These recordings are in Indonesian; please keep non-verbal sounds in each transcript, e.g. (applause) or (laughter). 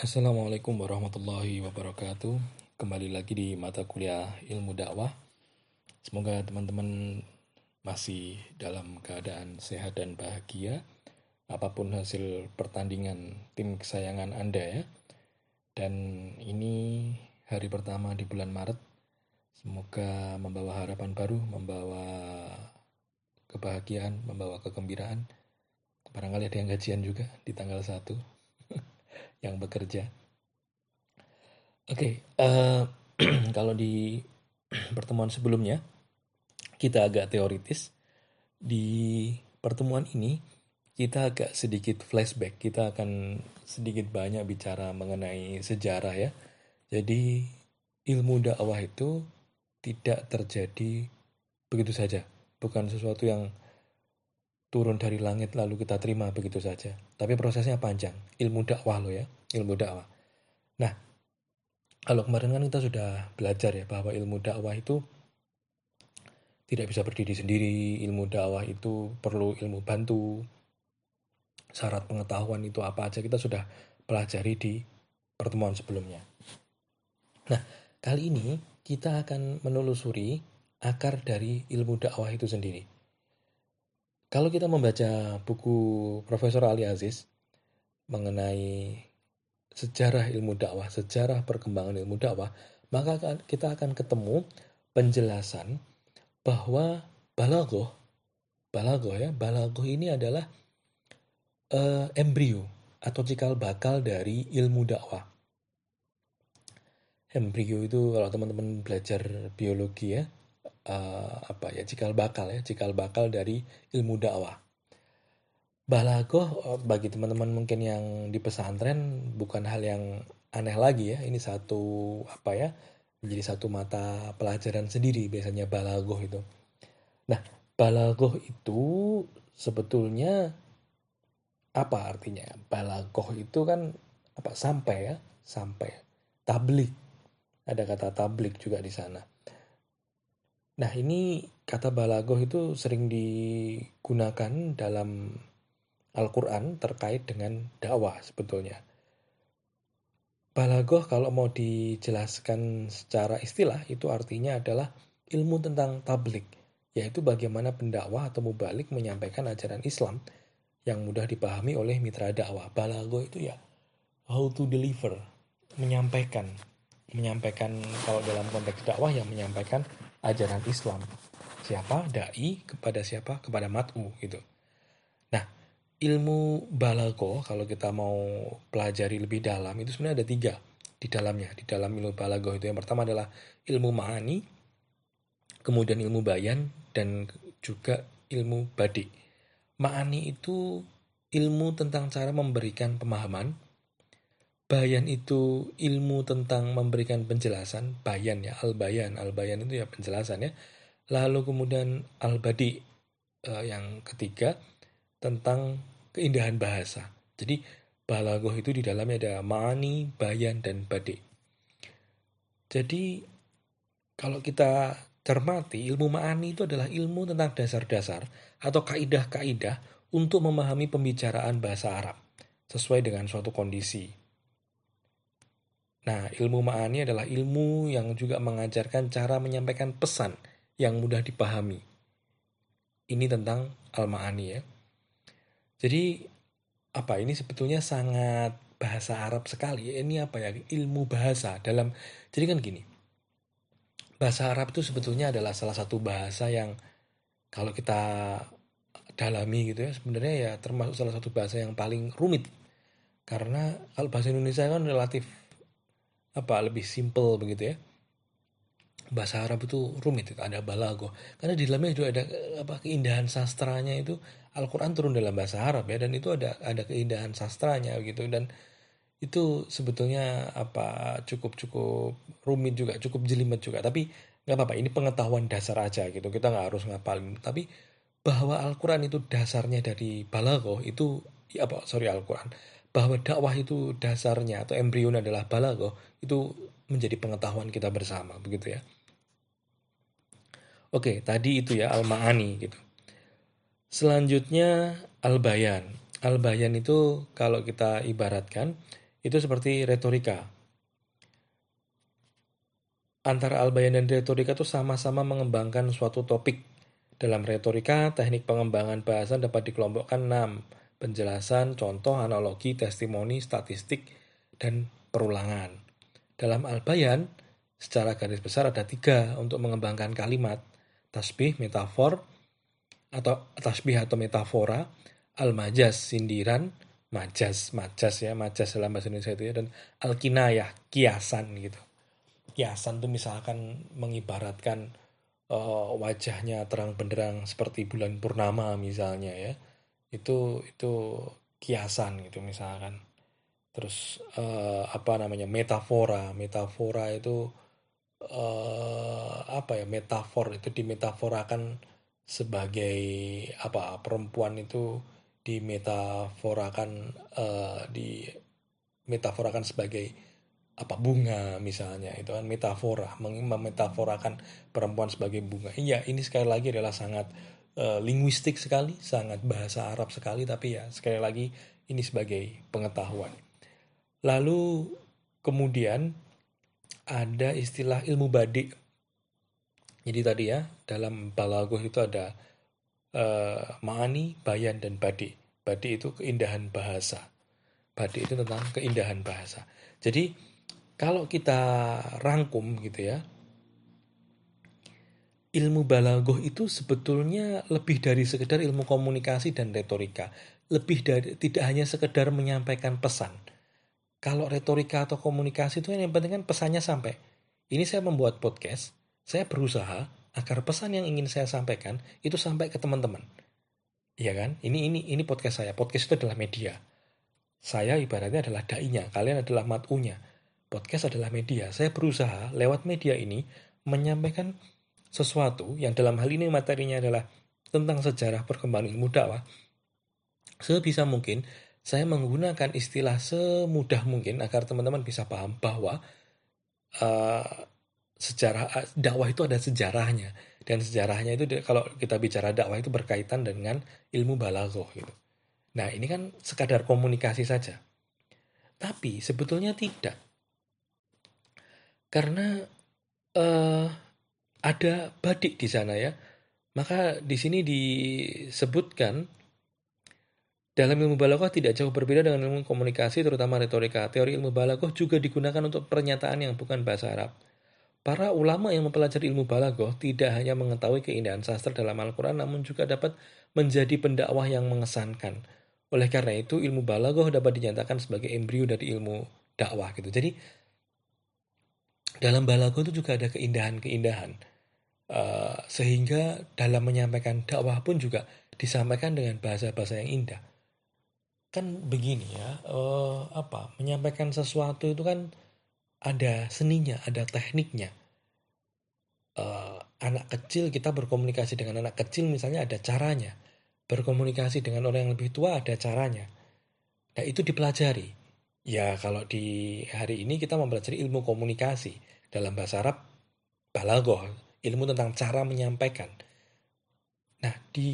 Assalamualaikum warahmatullahi wabarakatuh. Kembali lagi di mata kuliah ilmu dakwah. Semoga teman-teman masih dalam keadaan sehat dan bahagia. Apa pun hasil pertandingan tim kesayangan Anda ya. Dan ini hari pertama di bulan Maret. Semoga membawa harapan baru, membawa kebahagiaan, membawa kegembiraan. Barangkali ada yang gajian juga di tanggal 1 yang bekerja. Oke, okay, uh, eh, (clears throat) kalau di (clears throat) pertemuan sebelumnya kita agak teoritis. Di pertemuan ini kita agak sedikit flashback. Kita akan sedikit banyak bicara mengenai sejarah ya. Jadi ilmu dakwah itu tidak terjadi begitu saja. Bukan sesuatu yang turun dari langit lalu kita terima begitu saja. Tapi prosesnya panjang. Ilmu dakwah lo ya, ilmu dakwah. Nah, kalau kemarin kan kita sudah belajar ya bahwa ilmu dakwah itu tidak bisa berdiri sendiri, ilmu dakwah itu perlu ilmu bantu. Syarat pengetahuan itu apa aja kita sudah pelajari di pertemuan sebelumnya. Nah, kali ini kita akan menelusuri akar dari ilmu dakwah itu sendiri. Kalau kita membaca buku Profesor Ali Aziz mengenai sejarah ilmu dakwah, sejarah perkembangan ilmu dakwah, maka kita akan ketemu penjelasan bahwa balagoh, balagoh ya, balagoh ini adalah uh, embrio atau cikal bakal dari ilmu dakwah. Embrio itu kalau teman-teman belajar biologi ya, uh, apa ya cikal bakal ya cikal bakal dari ilmu dakwah. Balagoh eh, bagi teman-teman mungkin yang di pesantren bukan hal yang aneh lagi ya. Ini satu apa ya menjadi satu mata pelajaran sendiri biasanya balagoh itu. Nah, balagoh itu sebetulnya apa artinya? Balagoh itu kan apa sampai ya, sampai tablik. Ada kata tablik juga di sana. Nah, ini kata balagoh itu sering digunakan dalam Al-Quran terkait dengan dakwah sebetulnya. Balagoh kalau mau dijelaskan secara istilah itu artinya adalah ilmu tentang tablik, yaitu bagaimana pendakwah atau mubalik menyampaikan ajaran Islam yang mudah dipahami oleh mitra dakwah. Balagoh itu ya how to deliver, menyampaikan, menyampaikan kalau dalam konteks dakwah yang menyampaikan ajaran Islam. Siapa? Dai kepada siapa? Kepada mat'u gitu. Nah, ilmu balago kalau kita mau pelajari lebih dalam itu sebenarnya ada tiga di dalamnya. Di dalam ilmu balago itu yang pertama adalah ilmu ma'ani, kemudian ilmu bayan, dan juga ilmu badi. Ma'ani itu ilmu tentang cara memberikan pemahaman, Bayan itu ilmu tentang memberikan penjelasan, bayan ya, al-bayan. Al-bayan itu ya penjelasan ya. Lalu kemudian al-badi uh, yang ketiga tentang keindahan bahasa. Jadi balagoh itu di dalamnya ada ma'ani, bayan, dan badi. Jadi kalau kita cermati, ilmu ma'ani itu adalah ilmu tentang dasar-dasar atau kaidah-kaidah untuk memahami pembicaraan bahasa Arab sesuai dengan suatu kondisi Nah, ilmu ma'ani adalah ilmu yang juga mengajarkan cara menyampaikan pesan yang mudah dipahami. Ini tentang al-ma'ani ya. Jadi, apa ini sebetulnya sangat bahasa Arab sekali. Ini apa ya? Ilmu bahasa dalam Jadi kan gini. Bahasa Arab itu sebetulnya adalah salah satu bahasa yang kalau kita dalami gitu ya, sebenarnya ya termasuk salah satu bahasa yang paling rumit. Karena kalau bahasa Indonesia kan relatif apa lebih simple begitu ya. Bahasa Arab itu rumit itu ada balago. Karena di dalamnya juga ada apa keindahan sastranya itu Al-Quran turun dalam bahasa Arab ya dan itu ada ada keindahan sastranya gitu dan itu sebetulnya apa cukup cukup rumit juga cukup jelimet juga. Tapi nggak apa-apa ini pengetahuan dasar aja gitu kita nggak harus ngapalin. Tapi bahwa Al-Quran itu dasarnya dari balago itu apa sorry Al-Quran bahwa dakwah itu dasarnya atau embrion adalah balago itu menjadi pengetahuan kita bersama begitu ya. Oke, tadi itu ya al-ma'ani gitu. Selanjutnya al-bayan. Al-bayan itu kalau kita ibaratkan itu seperti retorika. Antara Albayan dan retorika itu sama-sama mengembangkan suatu topik. Dalam retorika, teknik pengembangan bahasa dapat dikelompokkan enam penjelasan, contoh, analogi, testimoni, statistik, dan perulangan. Dalam Albayan, secara garis besar ada tiga untuk mengembangkan kalimat. Tasbih, metafor, atau tasbih atau metafora, al-majaz, sindiran, majas, majas ya, majas dalam bahasa Indonesia itu ya, dan al-kinayah, kiasan gitu. Kiasan itu misalkan mengibaratkan uh, wajahnya terang benderang seperti bulan purnama misalnya ya. Itu itu kiasan gitu misalkan. Terus uh, apa namanya metafora, metafora itu uh, apa ya metafor itu dimetaforakan sebagai apa perempuan itu dimetaforakan uh, di metaforakan sebagai apa bunga misalnya. Itu kan metafora memetaforakan perempuan sebagai bunga. Iya ini sekali lagi adalah sangat uh, linguistik sekali sangat bahasa Arab sekali tapi ya sekali lagi ini sebagai pengetahuan lalu kemudian ada istilah ilmu badik jadi tadi ya dalam balagoh itu ada uh, ma'ani, bayan, dan badi. Badi itu keindahan bahasa. Badi itu tentang keindahan bahasa. Jadi kalau kita rangkum gitu ya, ilmu balagoh itu sebetulnya lebih dari sekedar ilmu komunikasi dan retorika. Lebih dari tidak hanya sekedar menyampaikan pesan. Kalau retorika atau komunikasi itu yang penting kan pesannya sampai. Ini saya membuat podcast, saya berusaha agar pesan yang ingin saya sampaikan itu sampai ke teman-teman. Iya kan? Ini ini ini podcast saya. Podcast itu adalah media. Saya ibaratnya adalah dai-nya, kalian adalah matunya. Podcast adalah media. Saya berusaha lewat media ini menyampaikan sesuatu yang dalam hal ini materinya adalah tentang sejarah perkembangan ilmu dakwah. Sebisa mungkin saya menggunakan istilah semudah mungkin agar teman-teman bisa paham bahwa uh, sejarah dakwah itu ada sejarahnya dan sejarahnya itu kalau kita bicara dakwah itu berkaitan dengan ilmu balaghah gitu. Nah, ini kan sekadar komunikasi saja. Tapi sebetulnya tidak. Karena uh, ada badik di sana ya. Maka di sini disebutkan dalam ilmu balaghah tidak jauh berbeda dengan ilmu komunikasi terutama retorika. Teori ilmu balaghah juga digunakan untuk pernyataan yang bukan bahasa Arab. Para ulama yang mempelajari ilmu balagoh tidak hanya mengetahui keindahan sastra dalam Al-Quran, namun juga dapat menjadi pendakwah yang mengesankan. Oleh karena itu, ilmu balagoh dapat dinyatakan sebagai embrio dari ilmu dakwah gitu. Jadi, dalam balagoh itu juga ada keindahan-keindahan. Uh, sehingga dalam menyampaikan dakwah pun juga disampaikan dengan bahasa-bahasa yang indah. Kan begini ya, uh, apa menyampaikan sesuatu itu kan ada seninya, ada tekniknya. Uh, anak kecil kita berkomunikasi dengan anak kecil misalnya ada caranya. Berkomunikasi dengan orang yang lebih tua ada caranya. Nah itu dipelajari. Ya kalau di hari ini kita mempelajari ilmu komunikasi dalam bahasa Arab balagoh, ilmu tentang cara menyampaikan. Nah di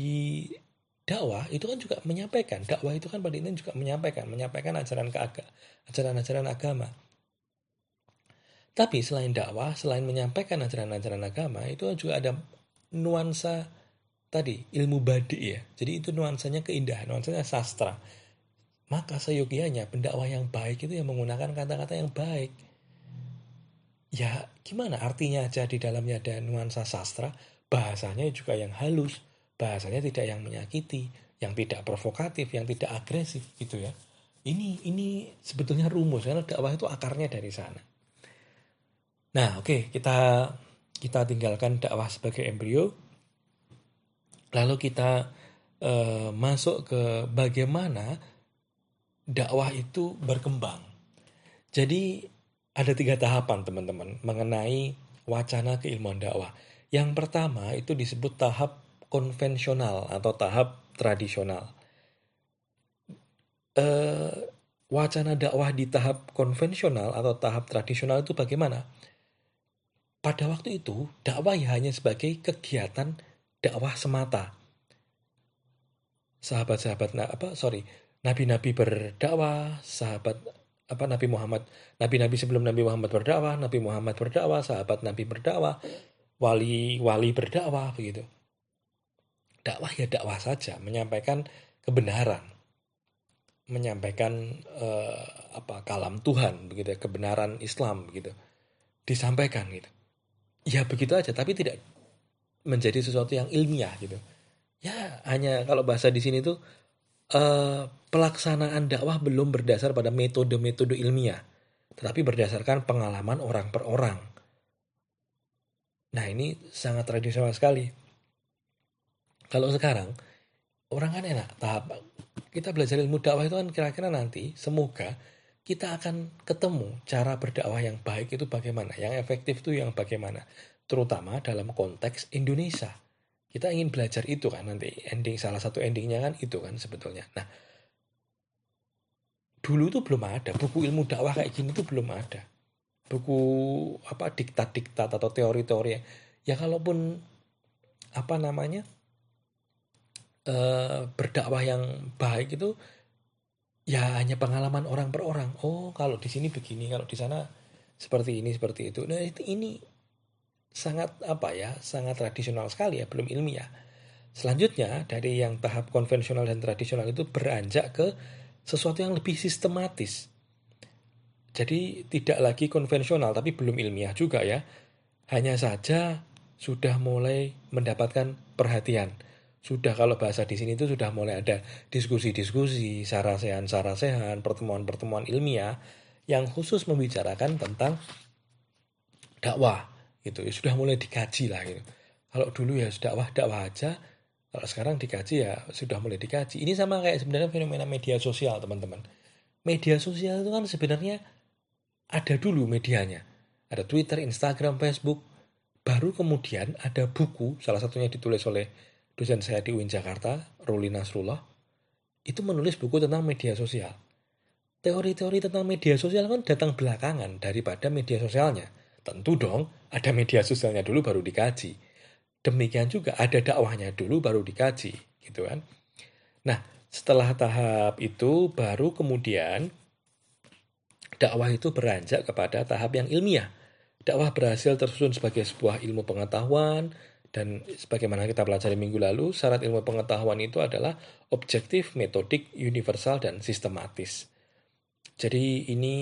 dakwah itu kan juga menyampaikan. Dakwah itu kan pada intinya juga menyampaikan, menyampaikan ajaran ke ajaran-ajaran agama. Tapi selain dakwah, selain menyampaikan ajaran-ajaran agama, itu juga ada nuansa tadi, ilmu badi ya. Jadi itu nuansanya keindahan, nuansanya sastra. Maka seyogianya pendakwah yang baik itu yang menggunakan kata-kata yang baik. Ya gimana artinya aja di dalamnya ada nuansa sastra, bahasanya juga yang halus, bahasanya tidak yang menyakiti, yang tidak provokatif, yang tidak agresif gitu ya. Ini ini sebetulnya rumus karena dakwah itu akarnya dari sana. Nah, oke, okay, kita kita tinggalkan dakwah sebagai embrio. Lalu kita uh, masuk ke bagaimana dakwah itu berkembang. Jadi ada tiga tahapan teman-teman mengenai wacana keilmuan dakwah. Yang pertama itu disebut tahap konvensional atau tahap tradisional. Uh, wacana dakwah di tahap konvensional atau tahap tradisional itu bagaimana? Pada waktu itu, dakwah ya hanya sebagai kegiatan dakwah semata. Sahabat-sahabat apa sorry, nabi-nabi berdakwah, sahabat apa Nabi Muhammad, nabi-nabi sebelum Nabi Muhammad berdakwah, Nabi Muhammad berdakwah, sahabat Nabi berdakwah, wali-wali berdakwah begitu. Dakwah ya dakwah saja, menyampaikan kebenaran, menyampaikan uh, apa kalam Tuhan begitu, ya, kebenaran Islam begitu, disampaikan gitu. Ya begitu aja, tapi tidak menjadi sesuatu yang ilmiah gitu. Ya hanya kalau bahasa di sini tuh uh, pelaksanaan dakwah belum berdasar pada metode-metode ilmiah, tetapi berdasarkan pengalaman orang per orang. Nah ini sangat tradisional sekali. Kalau sekarang orang kan enak tahap kita belajar ilmu dakwah itu kan kira-kira nanti semoga kita akan ketemu cara berdakwah yang baik itu bagaimana, yang efektif itu yang bagaimana, terutama dalam konteks Indonesia kita ingin belajar itu kan nanti ending salah satu endingnya kan itu kan sebetulnya. Nah dulu tuh belum ada buku ilmu dakwah kayak gini tuh belum ada. Buku apa diktat-diktat atau teori-teori. Ya kalaupun apa namanya uh, berdakwah yang baik itu ya hanya pengalaman orang per orang. Oh kalau di sini begini kalau di sana seperti ini seperti itu. Nah itu ini sangat apa ya, sangat tradisional sekali ya, belum ilmiah. Selanjutnya dari yang tahap konvensional dan tradisional itu beranjak ke sesuatu yang lebih sistematis. Jadi tidak lagi konvensional tapi belum ilmiah juga ya. Hanya saja sudah mulai mendapatkan perhatian. Sudah kalau bahasa di sini itu sudah mulai ada diskusi-diskusi, sarasehan-sarasehan, pertemuan-pertemuan ilmiah yang khusus membicarakan tentang dakwah gitu. Ya sudah mulai dikaji lah gitu. Kalau dulu ya sudah wah dakwah aja. Kalau sekarang dikaji ya sudah mulai dikaji. Ini sama kayak sebenarnya fenomena media sosial teman-teman. Media sosial itu kan sebenarnya ada dulu medianya. Ada Twitter Instagram Facebook. Baru kemudian ada buku salah satunya ditulis oleh dosen saya di UIN Jakarta Ruli Nasrullah. Itu menulis buku tentang media sosial. Teori-teori tentang media sosial kan datang belakangan daripada media sosialnya Tentu dong, ada media sosialnya dulu baru dikaji. Demikian juga ada dakwahnya dulu baru dikaji, gitu kan. Nah, setelah tahap itu baru kemudian dakwah itu beranjak kepada tahap yang ilmiah. Dakwah berhasil tersusun sebagai sebuah ilmu pengetahuan dan sebagaimana kita pelajari minggu lalu, syarat ilmu pengetahuan itu adalah objektif, metodik, universal, dan sistematis. Jadi ini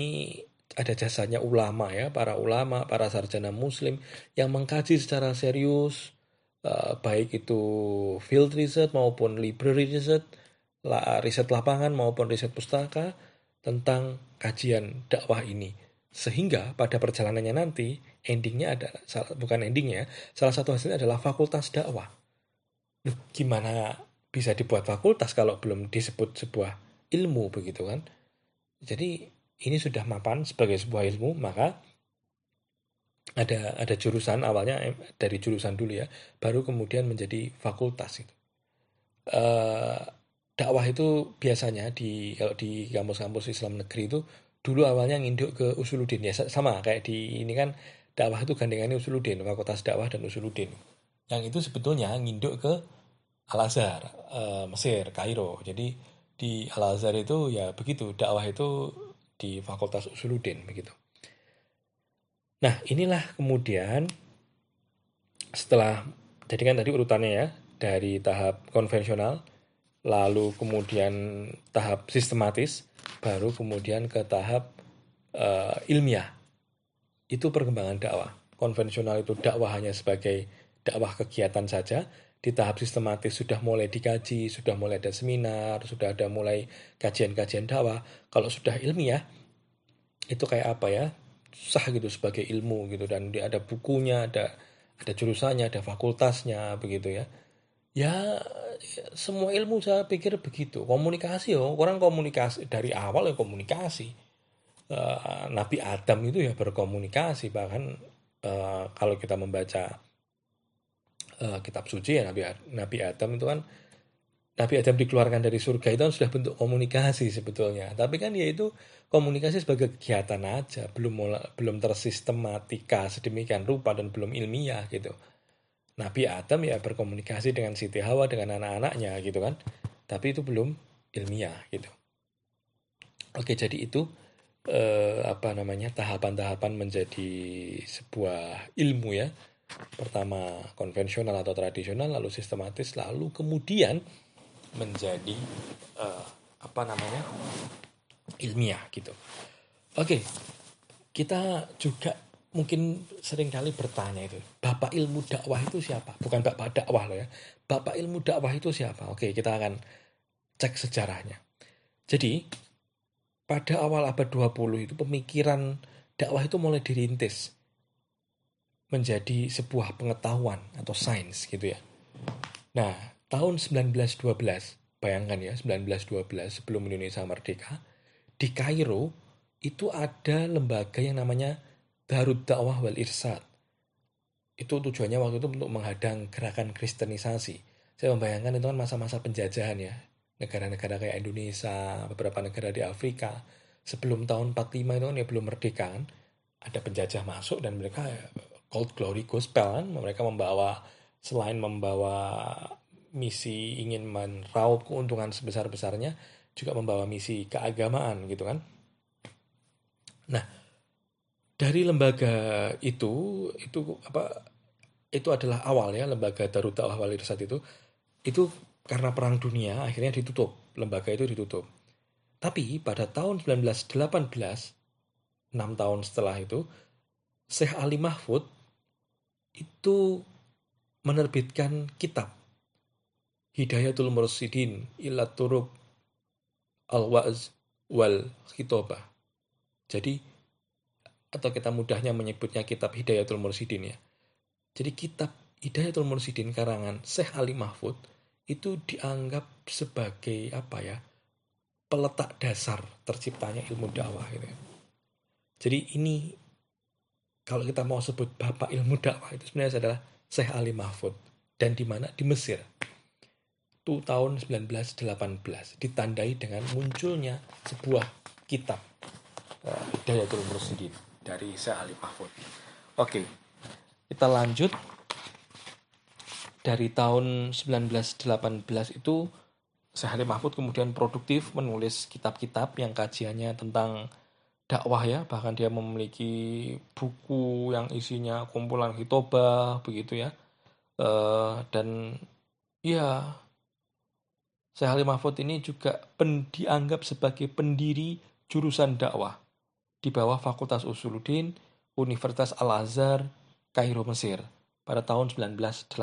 ada jasanya ulama ya, para ulama, para sarjana muslim yang mengkaji secara serius uh, baik itu field research maupun library research, riset lapangan maupun riset pustaka tentang kajian dakwah ini. Sehingga pada perjalanannya nanti endingnya ada bukan endingnya, salah satu hasilnya adalah fakultas dakwah. Loh, gimana bisa dibuat fakultas kalau belum disebut sebuah ilmu begitu kan? Jadi ini sudah mapan sebagai sebuah ilmu, maka ada ada jurusan awalnya eh, dari jurusan dulu ya, baru kemudian menjadi fakultas itu. Uh, dakwah itu biasanya di kalau di kampus-kampus Islam negeri itu dulu awalnya nginduk ke usuluddin. Ya sama kayak di ini kan dakwah itu gandengannya usuluddin fakultas dakwah dan usuluddin. Yang itu sebetulnya nginduk ke Al Azhar uh, Mesir Kairo. Jadi di Al Azhar itu ya begitu dakwah itu di Fakultas Usuluddin begitu. Nah, inilah kemudian setelah jadi kan tadi urutannya ya dari tahap konvensional lalu kemudian tahap sistematis baru kemudian ke tahap uh, ilmiah. Itu perkembangan dakwah. Konvensional itu dakwah hanya sebagai dakwah kegiatan saja, di tahap sistematis sudah mulai dikaji, sudah mulai ada seminar, sudah ada mulai kajian-kajian dakwah. Kalau sudah ilmiah, itu kayak apa ya? sah gitu sebagai ilmu gitu dan dia ada bukunya, ada ada jurusannya, ada fakultasnya begitu ya. Ya semua ilmu saya pikir begitu. Komunikasi oh, orang komunikasi dari awal ya komunikasi. Uh, Nabi Adam itu ya berkomunikasi bahkan uh, kalau kita membaca uh, kitab suci ya Nabi Nabi Adam itu kan Nabi Adam dikeluarkan dari surga itu kan sudah bentuk komunikasi sebetulnya. Tapi kan ya itu komunikasi sebagai kegiatan aja, belum belum tersistematika sedemikian rupa dan belum ilmiah gitu. Nabi Adam ya berkomunikasi dengan Siti Hawa dengan anak-anaknya gitu kan. Tapi itu belum ilmiah gitu. Oke, jadi itu eh, apa namanya tahapan-tahapan menjadi sebuah ilmu ya pertama konvensional atau tradisional lalu sistematis lalu kemudian menjadi eh, apa namanya ilmiah gitu. Oke kita juga mungkin sering kali bertanya itu bapak ilmu dakwah itu siapa? Bukan bapak dakwah loh ya. Bapak ilmu dakwah itu siapa? Oke kita akan cek sejarahnya. Jadi pada awal abad 20 itu pemikiran dakwah itu mulai dirintis menjadi sebuah pengetahuan atau sains gitu ya. Nah, tahun 1912, bayangkan ya 1912 sebelum Indonesia merdeka, di Kairo itu ada lembaga yang namanya Darud Dakwah wal Irsad. Itu tujuannya waktu itu untuk menghadang gerakan kristenisasi. Saya membayangkan itu kan masa-masa penjajahan ya negara-negara kayak Indonesia, beberapa negara di Afrika, sebelum tahun 45 itu kan ya belum merdeka kan, ada penjajah masuk dan mereka Cold Glory Gospel kan, mereka membawa selain membawa misi ingin meraup keuntungan sebesar-besarnya, juga membawa misi keagamaan gitu kan. Nah, dari lembaga itu itu apa itu adalah awal ya lembaga Darut Dakwah Irsad itu itu karena perang dunia akhirnya ditutup, lembaga itu ditutup. Tapi pada tahun 1918, 6 tahun setelah itu, Syekh Ali Mahfud itu menerbitkan kitab Hidayatul Mursidin ila turub al-wa'z wal khitobah. Jadi atau kita mudahnya menyebutnya kitab Hidayatul Mursidin ya. Jadi kitab Hidayatul Mursidin karangan Syekh Ali Mahfud itu dianggap sebagai apa ya peletak dasar terciptanya ilmu dakwah gitu ya. Jadi ini kalau kita mau sebut bapak ilmu dakwah itu sebenarnya adalah Syekh Ali Mahfud dan di mana di Mesir. Itu tahun 1918 ditandai dengan munculnya sebuah kitab uh, Hidayatul Mursidin dari Syekh Ali Mahfud. Oke. Kita lanjut dari tahun 1918 itu Syahri Mahfud kemudian produktif menulis kitab-kitab yang kajiannya tentang dakwah ya bahkan dia memiliki buku yang isinya kumpulan hitobah begitu ya uh, dan ya Syahri Mahfud ini juga pen, dianggap sebagai pendiri jurusan dakwah di bawah Fakultas Usuluddin Universitas Al-Azhar Kairo Mesir pada tahun 1918.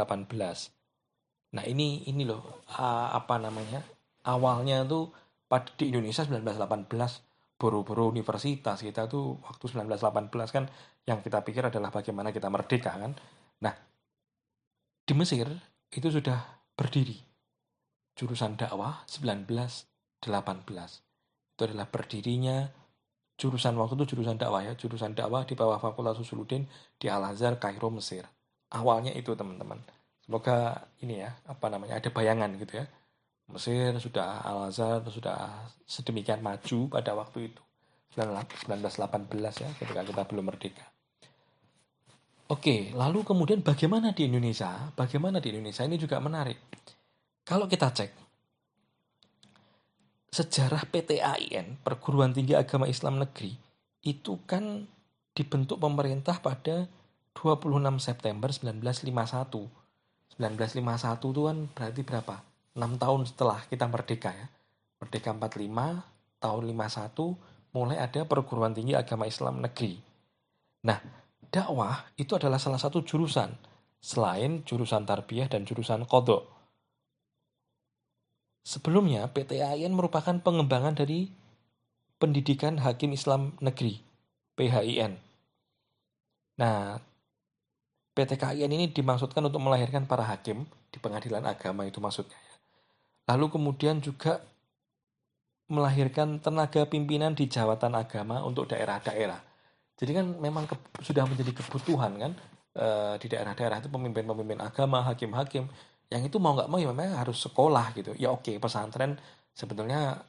Nah ini ini loh apa namanya awalnya tuh pada di Indonesia 1918 boro-boro universitas. Kita tuh waktu 1918 kan yang kita pikir adalah bagaimana kita merdeka kan. Nah di Mesir itu sudah berdiri. Jurusan dakwah 1918 itu adalah berdirinya jurusan waktu itu jurusan dakwah ya jurusan dakwah di bawah Fakultas Usuluddin di Al Azhar Kairo Mesir. Awalnya itu teman-teman. Semoga ini ya apa namanya ada bayangan gitu ya Mesir sudah Al Azhar sudah sedemikian maju pada waktu itu 1918 ya ketika kita belum merdeka Oke, lalu kemudian bagaimana di Indonesia? Bagaimana di Indonesia ini juga menarik. Kalau kita cek sejarah PTAIN, Perguruan Tinggi Agama Islam Negeri, itu kan dibentuk pemerintah pada 26 September 1951. 1951 itu kan berarti berapa? 6 tahun setelah kita merdeka ya. Merdeka 45, tahun 51 mulai ada perguruan tinggi agama Islam negeri. Nah, dakwah itu adalah salah satu jurusan selain jurusan tarbiyah dan jurusan kodok. Sebelumnya, PTAIN merupakan pengembangan dari pendidikan hakim Islam negeri, PHIN. Nah, PTKIN ini dimaksudkan untuk melahirkan para hakim di pengadilan agama itu maksudnya. Lalu kemudian juga melahirkan tenaga pimpinan di jawatan agama untuk daerah-daerah. Jadi kan memang ke, sudah menjadi kebutuhan kan e, di daerah-daerah itu pemimpin-pemimpin agama, hakim-hakim yang itu mau nggak mau ya memang harus sekolah gitu. Ya oke pesantren sebetulnya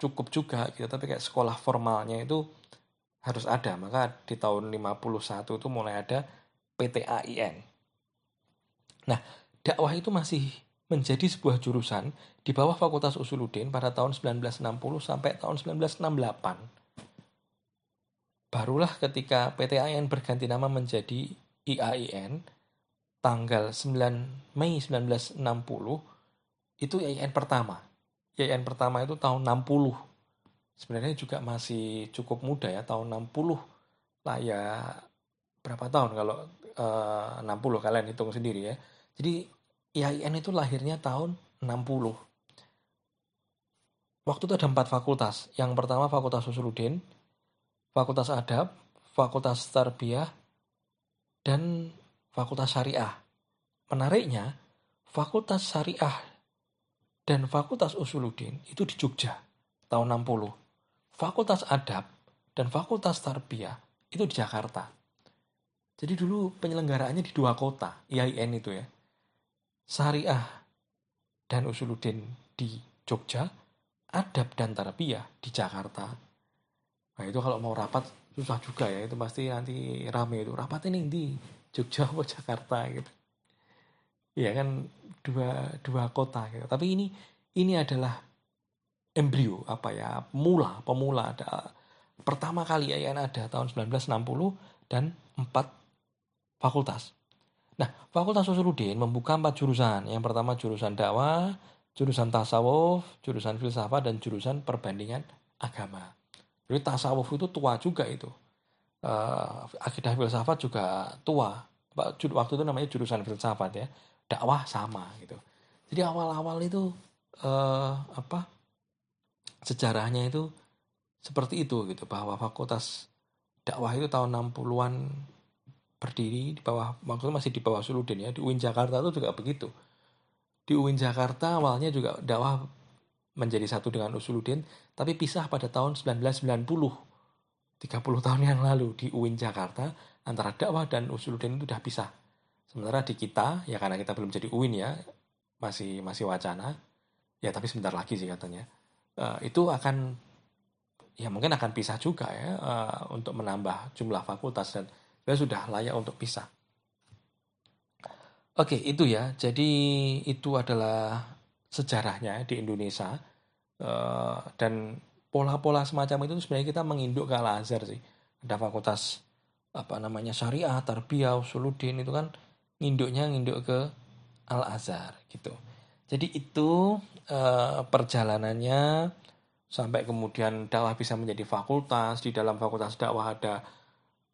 cukup juga gitu, tapi kayak sekolah formalnya itu harus ada. Maka di tahun 51 itu mulai ada PTAIN. Nah, dakwah itu masih menjadi sebuah jurusan di bawah Fakultas Usuluddin pada tahun 1960 sampai tahun 1968. barulah ketika PT AIN berganti nama menjadi IAIN tanggal 9 Mei 1960 itu IAIN pertama. IAIN pertama itu tahun 60. Sebenarnya juga masih cukup muda ya, tahun 60 lah ya berapa tahun kalau eh, 60 kalian hitung sendiri ya. Jadi IAIN itu lahirnya tahun 60. Waktu itu ada empat fakultas. Yang pertama Fakultas Usuluddin, Fakultas Adab, Fakultas Tarbiyah, dan Fakultas Syariah. Menariknya, Fakultas Syariah dan Fakultas Usuluddin itu di Jogja tahun 60. Fakultas Adab dan Fakultas Tarbiyah itu di Jakarta. Jadi dulu penyelenggaraannya di dua kota, IAIN itu ya. Syariah dan Usuluddin di Jogja, Adab dan Tarbiyah di Jakarta. Nah itu kalau mau rapat susah juga ya, itu pasti nanti rame itu. Rapat ini di Jogja atau Jakarta gitu. Iya kan dua dua kota gitu. Tapi ini ini adalah embrio apa ya mula pemula ada pertama kali IAIN ada tahun 1960 dan empat fakultas. Nah, Fakultas Usuluddin membuka empat jurusan. Yang pertama jurusan dakwah, jurusan tasawuf, jurusan filsafat, dan jurusan perbandingan agama. Jadi tasawuf itu tua juga itu. Uh, akidah filsafat juga tua. Waktu itu namanya jurusan filsafat ya. Dakwah sama gitu. Jadi awal-awal itu uh, apa sejarahnya itu seperti itu gitu bahwa fakultas dakwah itu tahun 60-an berdiri di bawah maksudnya masih di bawah Suludin ya. Di UIN Jakarta itu juga begitu. Di UIN Jakarta awalnya juga dakwah menjadi satu dengan Usuluddin tapi pisah pada tahun 1990 30 tahun yang lalu di UIN Jakarta antara dakwah dan Usuluddin itu sudah pisah. Sementara di kita ya karena kita belum jadi UIN ya masih masih wacana. Ya tapi sebentar lagi sih katanya. Uh, itu akan ya mungkin akan pisah juga ya uh, untuk menambah jumlah fakultas dan sudah layak untuk pisah. Oke, itu ya. Jadi itu adalah sejarahnya di Indonesia uh, dan pola-pola semacam itu sebenarnya kita menginduk ke Al Azhar sih. Ada fakultas apa namanya syariah, tarbiyah, usuluddin itu kan nginduknya nginduk ke Al Azhar gitu. Jadi itu uh, perjalanannya sampai kemudian dakwah bisa menjadi fakultas di dalam fakultas dakwah ada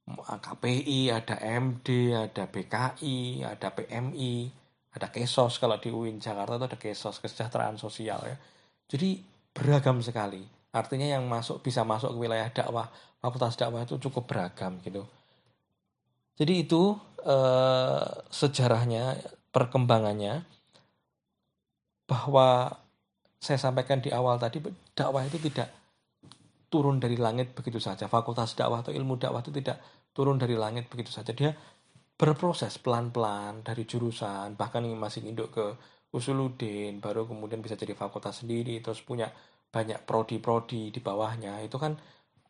KPI, ada MD, ada BKI, ada PMI, ada Kesos kalau di UIN Jakarta itu ada Kesos kesejahteraan sosial ya. Jadi beragam sekali. Artinya yang masuk bisa masuk ke wilayah dakwah, fakultas dakwah itu cukup beragam gitu. Jadi itu eh, sejarahnya, perkembangannya bahwa saya sampaikan di awal tadi dakwah itu tidak turun dari langit begitu saja. Fakultas dakwah atau ilmu dakwah itu tidak turun dari langit begitu saja. Dia berproses pelan-pelan dari jurusan, bahkan masih induk ke Usuluddin, baru kemudian bisa jadi fakultas sendiri, terus punya banyak prodi-prodi di bawahnya. Itu kan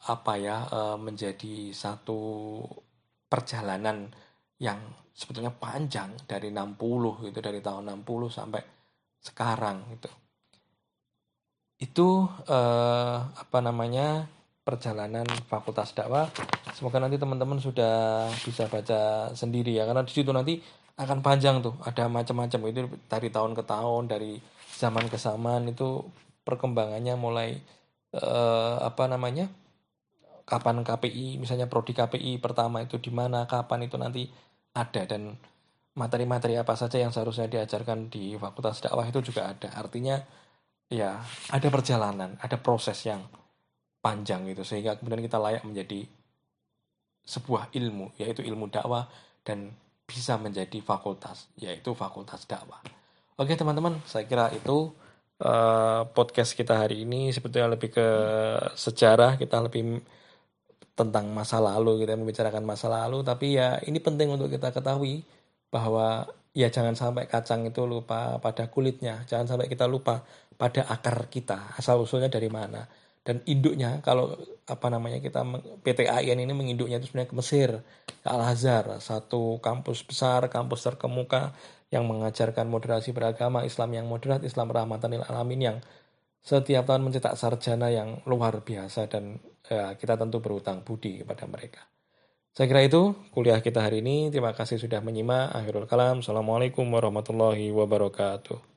apa ya e, menjadi satu perjalanan yang sebetulnya panjang dari 60 gitu dari tahun 60 sampai sekarang gitu itu eh, apa namanya perjalanan fakultas dakwah. Semoga nanti teman-teman sudah bisa baca sendiri ya, karena di situ nanti akan panjang tuh, ada macam-macam. Itu dari tahun ke tahun, dari zaman ke zaman itu perkembangannya mulai eh, apa namanya kapan KPI misalnya prodi KPI pertama itu di mana kapan itu nanti ada. Dan materi-materi apa saja yang seharusnya diajarkan di fakultas dakwah itu juga ada. Artinya ya ada perjalanan, ada proses yang panjang gitu sehingga kemudian kita layak menjadi sebuah ilmu yaitu ilmu dakwah dan bisa menjadi fakultas yaitu fakultas dakwah. Oke teman-teman, saya kira itu uh, podcast kita hari ini. Sebetulnya lebih ke sejarah, kita lebih tentang masa lalu, kita membicarakan masa lalu, tapi ya ini penting untuk kita ketahui bahwa ya jangan sampai kacang itu lupa pada kulitnya, jangan sampai kita lupa pada akar kita, asal usulnya dari mana. Dan induknya kalau apa namanya kita PT AIN ini menginduknya itu sebenarnya ke Mesir, ke Al Azhar, satu kampus besar, kampus terkemuka yang mengajarkan moderasi beragama, Islam yang moderat, Islam rahmatan lil alamin yang setiap tahun mencetak sarjana yang luar biasa dan ya, kita tentu berutang budi kepada mereka. Saya kira itu kuliah kita hari ini. Terima kasih sudah menyimak. Akhirul kalam. Assalamualaikum warahmatullahi wabarakatuh.